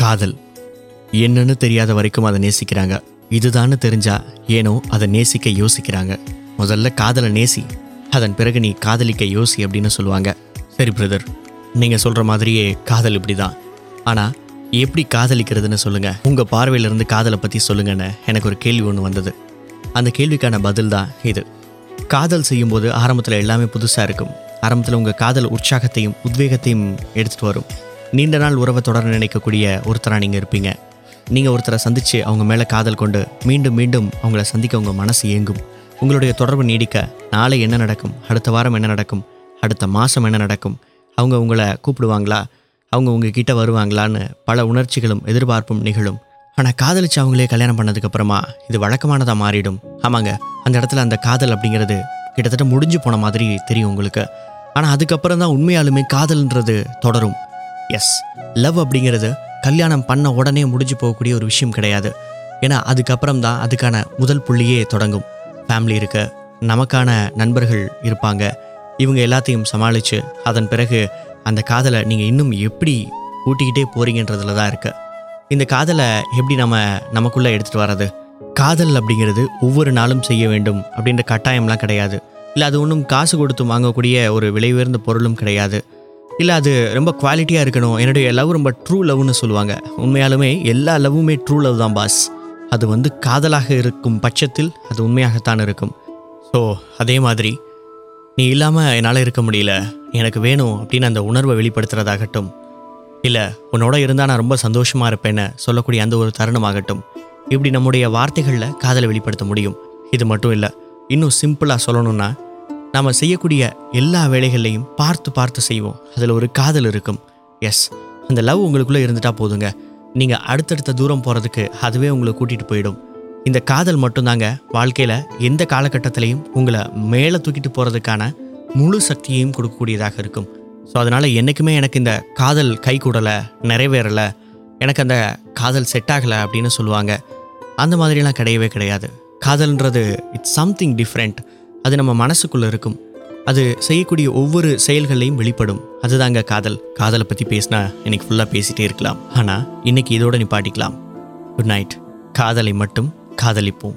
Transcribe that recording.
காதல். என்னன்னு தெரியாத வரைக்கும் அதை நேசிக்கிறாங்க. இதுதான்னு தெரிஞ்சா ஏனோ அதை நேசிக்க யோசிக்கிறாங்க. முதல்ல காதலை நேசி அதன் பிறகு நீ காதலிக்க யோசி அப்படின்னு சொல்லுவாங்க. சரி பிரதர் நீங்கள் சொல்கிற மாதிரியே காதல் இப்படி தான் ஆனால் எப்படி காதலிக்கிறதுன்னு சொல்லுங்கள் உங்கள் பார்வையிலிருந்து காதலை பற்றி சொல்லுங்கன்னு எனக்கு ஒரு கேள்வி ஒன்று வந்தது. அந்த கேள்விக்கான பதில் தான் இது. காதல் செய்யும்போது ஆரம்பத்தில் எல்லாமே புதுசாக இருக்கும். ஆரம்பத்தில் உங்கள் காதல் உற்சாகத்தையும் உத்வேகத்தையும் எடுத்துகிட்டு வரும். நீண்ட நாள் உறவை தொடர நினைக்கக்கூடிய ஒருத்தராக நீங்கள் இருப்பீங்க. நீங்கள் ஒருத்தரை சந்தித்து அவங்க மேலே காதல் கொண்டு மீண்டும் மீண்டும் அவங்கள சந்திக்க உங்கள் மனசு இயங்கும் உங்களுடைய தொடர்பு நீடிக்க நாளை என்ன நடக்கும்? அடுத்த வாரம் என்ன நடக்கும்? அடுத்த மாதம் என்ன நடக்கும்? அவங்க உங்களை கூப்பிடுவாங்களா? அவங்க உங்ககிட்ட வருவாங்களான்னு பல உணர்ச்சிகளும் எதிர்பார்ப்பும் நிகழும். ஆனால் காதலிச்சு அவங்களே கல்யாணம் பண்ணதுக்கப்புறமா இது வழக்கமானதாக மாறிடும். ஆமாங்க அந்த இடத்துல அந்த காதல் அப்படிங்கிறது கிட்டத்தட்ட முடிஞ்சு போன மாதிரி தெரியும் உங்களுக்கு. ஆனால் அதுக்கப்புறம் தான் உண்மையாலுமே காதல்ன்றது தொடரும். எஸ் லவ் அப்படிங்கிறது கல்யாணம் பண்ண உடனே முடிஞ்சு போகக்கூடிய ஒரு விஷயம் கிடையாது. ஏன்னா அதுக்கப்புறம் தான் அதுக்கான முதல் புள்ளியே தொடங்கும். ஃபேமிலி இருக்க நமக்கான நண்பர்கள் இருப்பாங்க. இவங்க எல்லாத்தையும் சமாளித்து அதன் பிறகு அந்த காதலை நீங்கள் இன்னும் எப்படி கூட்டிக்கிட்டே போகிறீங்கன்றதுல தான் இருக்கு. இந்த காதலை எப்படி நம்ம நமக்குள்ளே எடுத்துகிட்டு வர்றது? காதல் அப்படிங்கிறது ஒவ்வொரு நாளும் செய்ய வேண்டும் அப்படின்ற கட்டாயம்லாம் கிடையாது. இல்லை அது ஒன்றும் காசு கொடுத்து வாங்கக்கூடிய ஒரு விலை உயர்ந்த பொருளும் கிடையாது. இல்லை அது ரொம்ப குவாலிட்டியாக இருக்கணும். என்னுடைய லவ் ரொம்ப ட்ரூ லவ்னு சொல்லுவாங்க. உண்மையாலுமே எல்லா லவ்வுமே ட்ரூ லவ் தான் பாஸ் அது வந்து காதலாக இருக்கும் பட்சத்தில் அது உண்மையாகத்தான் இருக்கும். ஸோ அதே மாதிரி நீ இல்லாமல் என்னால் இருக்க முடியல. எனக்கு வேணும் அப்படின்னு அந்த உணர்வை வெளிப்படுத்துறதாகட்டும். இல்லை உன்னோட இருந்தால் நான் ரொம்ப சந்தோஷமாக இருப்பேன்னு சொல்லக்கூடிய அந்த ஒரு தருணமாகட்டும். இப்படி நம்முடைய வார்த்தைகளில் காதலை வெளிப்படுத்த முடியும். இது மட்டும் இல்லை இன்னும் சிம்பிளாக சொல்லணும்னா நாம் செய்யக்கூடிய எல்லா வேலைகள்லையும் பார்த்து பார்த்து செய்வோம். அதில் ஒரு காதல் இருக்கும். எஸ் அந்த லவ் உங்களுக்குள்ளே இருந்துட்டா போதுங்க. நீங்கள் அடுத்தடுத்த தூரம் போகிறதுக்கு அதுவே உங்களை கூட்டிகிட்டு போயிடும். இந்த காதல் மட்டும்தாங்க வாழ்க்கையில் எந்த காலகட்டத்திலையும் உங்களை மேலே தூக்கிட்டு போகிறதுக்கான முழு சக்தியையும் கொடுக்கக்கூடியதாக இருக்கும். ஸோ அதனால் என்றைக்குமே எனக்கு இந்த காதல் கை கூடலை நிறைவேறலை எனக்கு அந்த காதல் செட் ஆகலை அப்படின்னு சொல்லுவாங்க. அந்த மாதிரிலாம் கிடையவே கிடையாது. காதல்ன்றது இட்ஸ் சம்திங் டிஃப்ரெண்ட் அது நம்ம மனசுக்குள்ளே இருக்கும். அது செய்யக்கூடிய ஒவ்வொரு செயல்களையும் வெளிப்படும். அதுதாங்க காதல். காதலை பற்றி பேசினா இன்னைக்கு ஃபுல்லாக பேசிகிட்டே இருக்கலாம். ஆனால் இன்னைக்கு இதோட நிப்பாட்டிக்கலாம். குட் நைட் காதலை மட்டும் காதலிப்போம்.